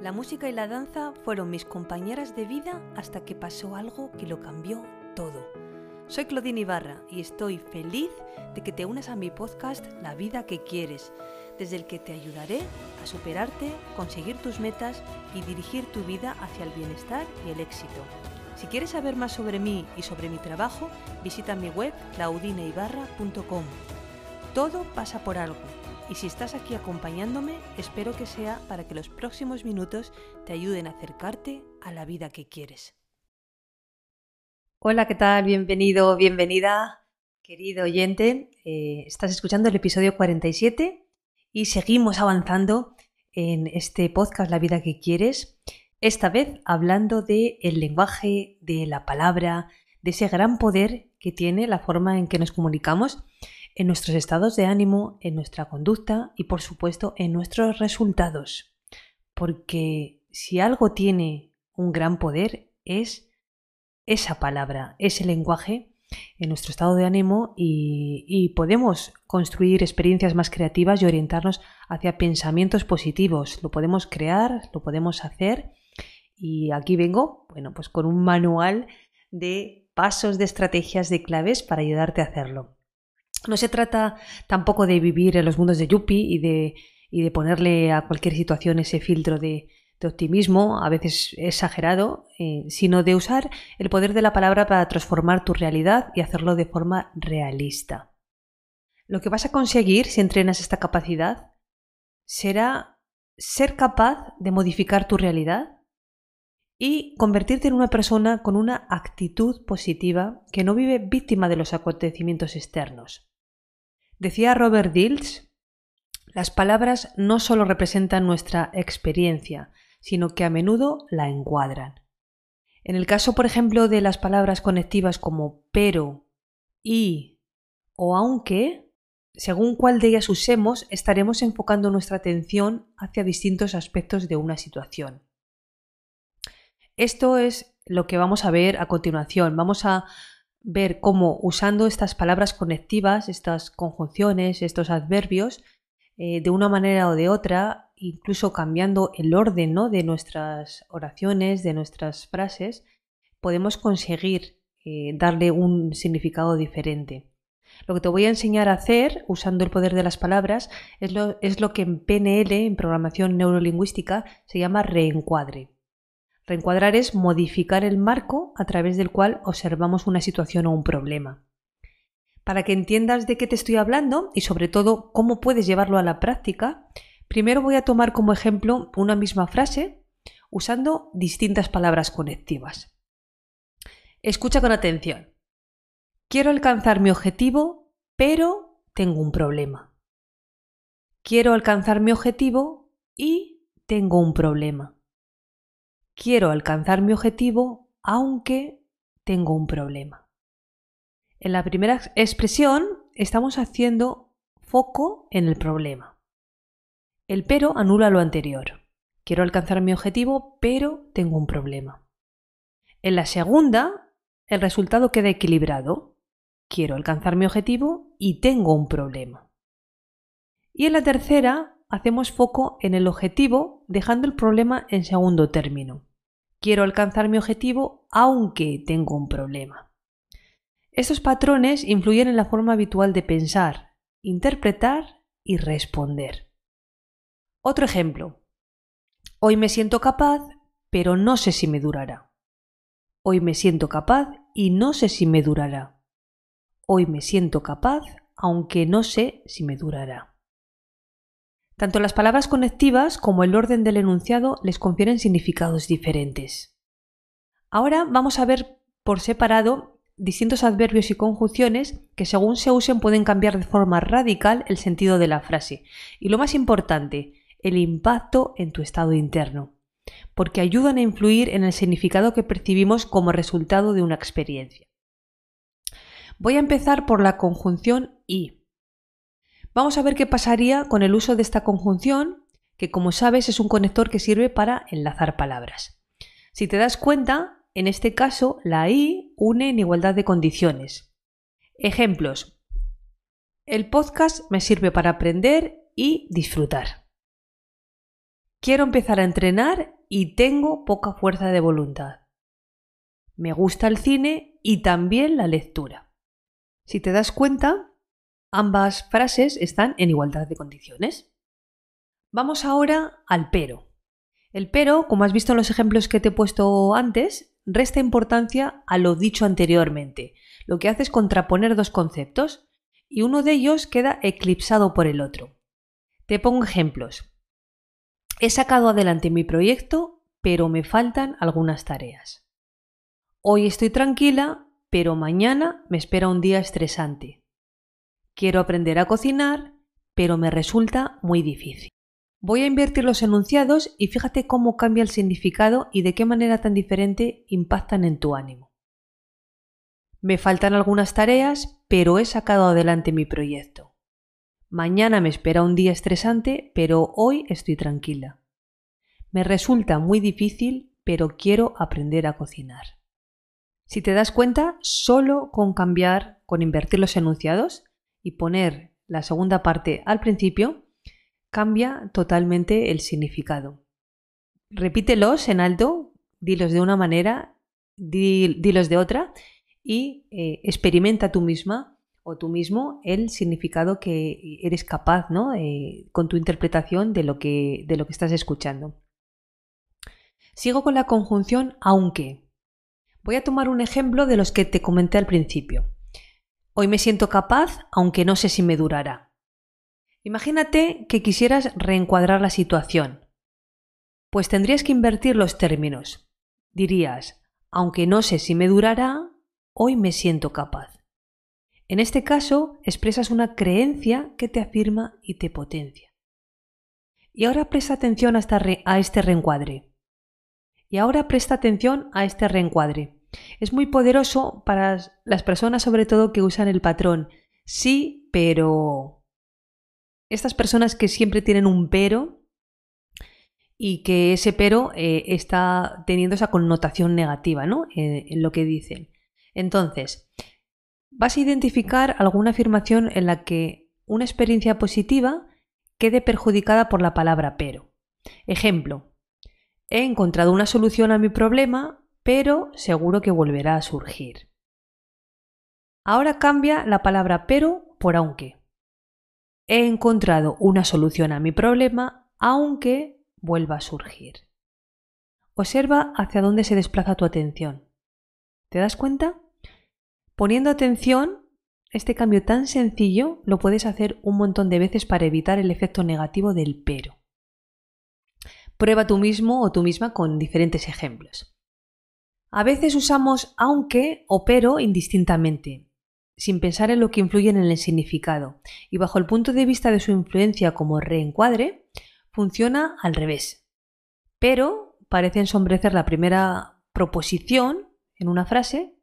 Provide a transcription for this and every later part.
La música y la danza fueron mis compañeras de vida hasta que pasó algo que lo cambió todo. Soy Claudine Ibarra y estoy feliz de que te unas a mi podcast La vida que quieres, desde el que te ayudaré a superarte, conseguir tus metas y dirigir tu vida hacia el bienestar y el éxito. Si quieres saber más sobre mí y sobre mi trabajo, visita mi web claudineibarra.com. Todo pasa por algo y si estás aquí acompañándome, espero que sea para que los próximos minutos te ayuden a acercarte a la vida que quieres. Hola, ¿qué tal? Bienvenido, bienvenida, querido oyente. Eh, estás escuchando el episodio 47 y seguimos avanzando en este podcast La vida que quieres. Esta vez hablando de el lenguaje, de la palabra, de ese gran poder que tiene la forma en que nos comunicamos en nuestros estados de ánimo, en nuestra conducta y por supuesto en nuestros resultados. Porque si algo tiene un gran poder es esa palabra, ese lenguaje en nuestro estado de ánimo y, podemos construir experiencias más creativas y orientarnos hacia pensamientos positivos. Lo podemos crear, lo podemos hacer y aquí vengo, bueno, pues con un manual de pasos, de estrategias, de claves para ayudarte a hacerlo. No se trata tampoco de vivir en los mundos de Yuppie y de, y de ponerle a cualquier situación ese filtro de, optimismo, a veces exagerado, eh, sino de usar el poder de la palabra para transformar tu realidad y hacerlo de forma realista. Lo que vas a conseguir si entrenas esta capacidad será ser capaz de modificar tu realidad y convertirte en una persona con una actitud positiva que no vive víctima de los acontecimientos externos. Decía Robert Dills, las palabras no solo representan nuestra experiencia, sino que a menudo la encuadran. En el caso, por ejemplo, de las palabras conectivas como pero, y o aunque, según cuál de ellas usemos, estaremos enfocando nuestra atención hacia distintos aspectos de una situación. Esto es lo que vamos a ver a continuación. Vamos a ver cómo usando estas palabras conectivas, estas conjunciones, estos adverbios, eh, de una manera o de otra, incluso cambiando el orden ¿no? de nuestras oraciones, de nuestras frases, podemos conseguir eh, darle un significado diferente. Lo que te voy a enseñar a hacer usando el poder de las palabras es lo, es lo que en PNL, en programación neurolingüística, se llama reencuadre. Reencuadrar es modificar el marco a través del cual observamos una situación o un problema. Para que entiendas de qué te estoy hablando y sobre todo cómo puedes llevarlo a la práctica, primero voy a tomar como ejemplo una misma frase usando distintas palabras conectivas. Escucha con atención. Quiero alcanzar mi objetivo, pero tengo un problema. Quiero alcanzar mi objetivo y tengo un problema quiero alcanzar mi objetivo aunque tengo un problema. En la primera expresión estamos haciendo foco en el problema. El pero anula lo anterior. Quiero alcanzar mi objetivo, pero tengo un problema. En la segunda, el resultado queda equilibrado. Quiero alcanzar mi objetivo y tengo un problema. Y en la tercera, hacemos foco en el objetivo, dejando el problema en segundo término. Quiero alcanzar mi objetivo aunque tengo un problema. Estos patrones influyen en la forma habitual de pensar, interpretar y responder. Otro ejemplo. Hoy me siento capaz, pero no sé si me durará. Hoy me siento capaz y no sé si me durará. Hoy me siento capaz, aunque no sé si me durará. Tanto las palabras conectivas como el orden del enunciado les confieren significados diferentes. Ahora vamos a ver por separado distintos adverbios y conjunciones que según se usen pueden cambiar de forma radical el sentido de la frase. Y lo más importante, el impacto en tu estado interno, porque ayudan a influir en el significado que percibimos como resultado de una experiencia. Voy a empezar por la conjunción y. Vamos a ver qué pasaría con el uso de esta conjunción, que como sabes es un conector que sirve para enlazar palabras. Si te das cuenta, en este caso la I une en igualdad de condiciones. Ejemplos. El podcast me sirve para aprender y disfrutar. Quiero empezar a entrenar y tengo poca fuerza de voluntad. Me gusta el cine y también la lectura. Si te das cuenta, ambas frases están en igualdad de condiciones. Vamos ahora al pero. El pero, como has visto en los ejemplos que te he puesto antes, resta importancia a lo dicho anteriormente. Lo que hace es contraponer dos conceptos y uno de ellos queda eclipsado por el otro. Te pongo ejemplos. He sacado adelante mi proyecto, pero me faltan algunas tareas. Hoy estoy tranquila, pero mañana me espera un día estresante. Quiero aprender a cocinar, pero me resulta muy difícil. Voy a invertir los enunciados y fíjate cómo cambia el significado y de qué manera tan diferente impactan en tu ánimo. Me faltan algunas tareas, pero he sacado adelante mi proyecto. Mañana me espera un día estresante, pero hoy estoy tranquila. Me resulta muy difícil, pero quiero aprender a cocinar. Si te das cuenta, solo con cambiar, con invertir los enunciados y poner la segunda parte al principio, cambia totalmente el significado. Repítelos en alto, dilos de una manera, dilos de otra y eh, experimenta tú misma o tú mismo el significado que eres capaz, ¿no? Eh, con tu interpretación de lo, que, de lo que estás escuchando. Sigo con la conjunción aunque. Voy a tomar un ejemplo de los que te comenté al principio. Hoy me siento capaz, aunque no sé si me durará. Imagínate que quisieras reencuadrar la situación. Pues tendrías que invertir los términos. Dirías, aunque no sé si me durará, hoy me siento capaz. En este caso, expresas una creencia que te afirma y te potencia. Y ahora presta atención a, este reencuadre. Y ahora presta atención a este reencuadre. Es muy poderoso para las personas sobre todo que usan el patrón sí, pero estas personas que siempre tienen un pero y que ese pero eh, está teniendo esa connotación negativa ¿no? Eh, en lo que dicen. Entonces, vas a identificar alguna afirmación en la que una experiencia positiva quede perjudicada por la palabra pero. Ejemplo, he encontrado una solución a mi problema, pero seguro que volverá a surgir. Ahora cambia la palabra pero por aunque he encontrado una solución a mi problema, aunque vuelva a surgir. Observa hacia dónde se desplaza tu atención. ¿Te das cuenta? Poniendo atención, este cambio tan sencillo lo puedes hacer un montón de veces para evitar el efecto negativo del pero. Prueba tú mismo o tú misma con diferentes ejemplos. A veces usamos aunque o pero indistintamente, sin pensar en lo que influyen en el significado, y bajo el punto de vista de su influencia como reencuadre, funciona al revés. Pero parece ensombrecer la primera proposición en una frase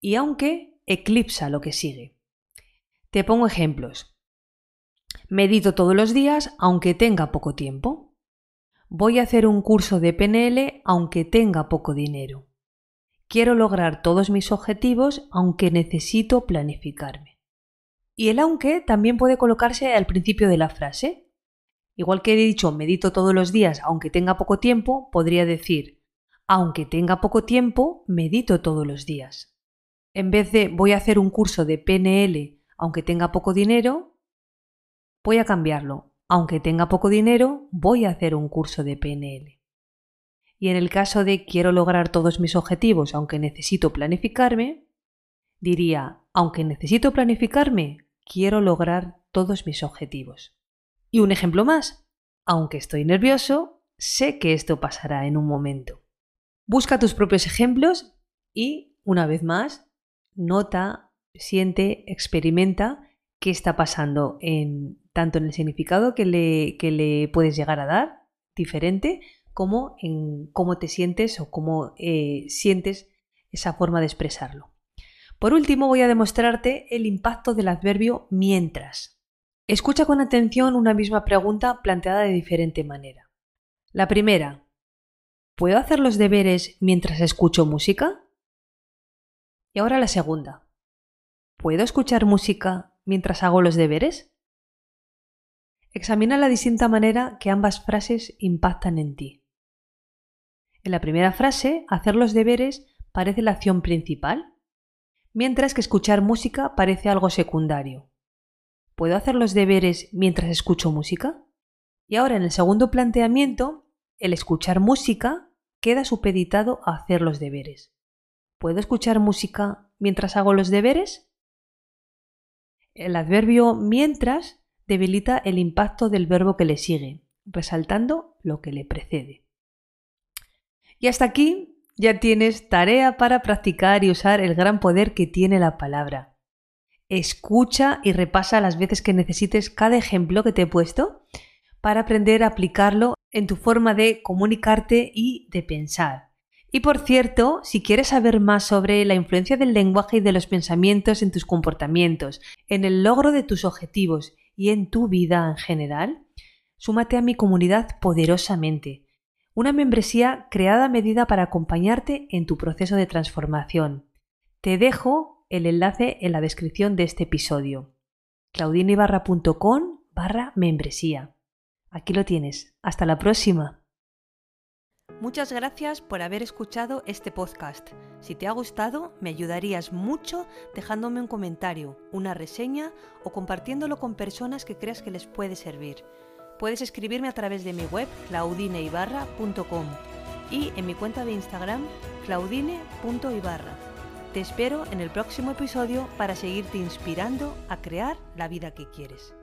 y aunque eclipsa lo que sigue. Te pongo ejemplos. Medito todos los días aunque tenga poco tiempo. Voy a hacer un curso de PNL aunque tenga poco dinero. Quiero lograr todos mis objetivos aunque necesito planificarme. Y el aunque también puede colocarse al principio de la frase. Igual que he dicho medito todos los días aunque tenga poco tiempo, podría decir aunque tenga poco tiempo, medito todos los días. En vez de voy a hacer un curso de PNL aunque tenga poco dinero, voy a cambiarlo. Aunque tenga poco dinero, voy a hacer un curso de PNL. Y en el caso de quiero lograr todos mis objetivos aunque necesito planificarme, diría, aunque necesito planificarme, quiero lograr todos mis objetivos. Y un ejemplo más, aunque estoy nervioso, sé que esto pasará en un momento. Busca tus propios ejemplos y, una vez más, nota, siente, experimenta qué está pasando en tanto en el significado que le, que le puedes llegar a dar, diferente, como cómo te sientes o cómo eh, sientes esa forma de expresarlo. Por último, voy a demostrarte el impacto del adverbio mientras. Escucha con atención una misma pregunta planteada de diferente manera. La primera, ¿puedo hacer los deberes mientras escucho música? Y ahora la segunda, ¿puedo escuchar música mientras hago los deberes? Examina la distinta manera que ambas frases impactan en ti. En la primera frase, hacer los deberes parece la acción principal, mientras que escuchar música parece algo secundario. ¿Puedo hacer los deberes mientras escucho música? Y ahora en el segundo planteamiento, el escuchar música queda supeditado a hacer los deberes. ¿Puedo escuchar música mientras hago los deberes? El adverbio mientras debilita el impacto del verbo que le sigue, resaltando lo que le precede. Y hasta aquí ya tienes tarea para practicar y usar el gran poder que tiene la palabra. Escucha y repasa las veces que necesites cada ejemplo que te he puesto para aprender a aplicarlo en tu forma de comunicarte y de pensar. Y por cierto, si quieres saber más sobre la influencia del lenguaje y de los pensamientos en tus comportamientos, en el logro de tus objetivos y en tu vida en general, súmate a mi comunidad poderosamente, una membresía creada a medida para acompañarte en tu proceso de transformación. Te dejo el enlace en la descripción de este episodio. claudinibarra.com barra membresía. Aquí lo tienes. Hasta la próxima. Muchas gracias por haber escuchado este podcast. Si te ha gustado, me ayudarías mucho dejándome un comentario, una reseña o compartiéndolo con personas que creas que les puede servir. Puedes escribirme a través de mi web claudineibarra.com y en mi cuenta de Instagram claudine.ibarra. Te espero en el próximo episodio para seguirte inspirando a crear la vida que quieres.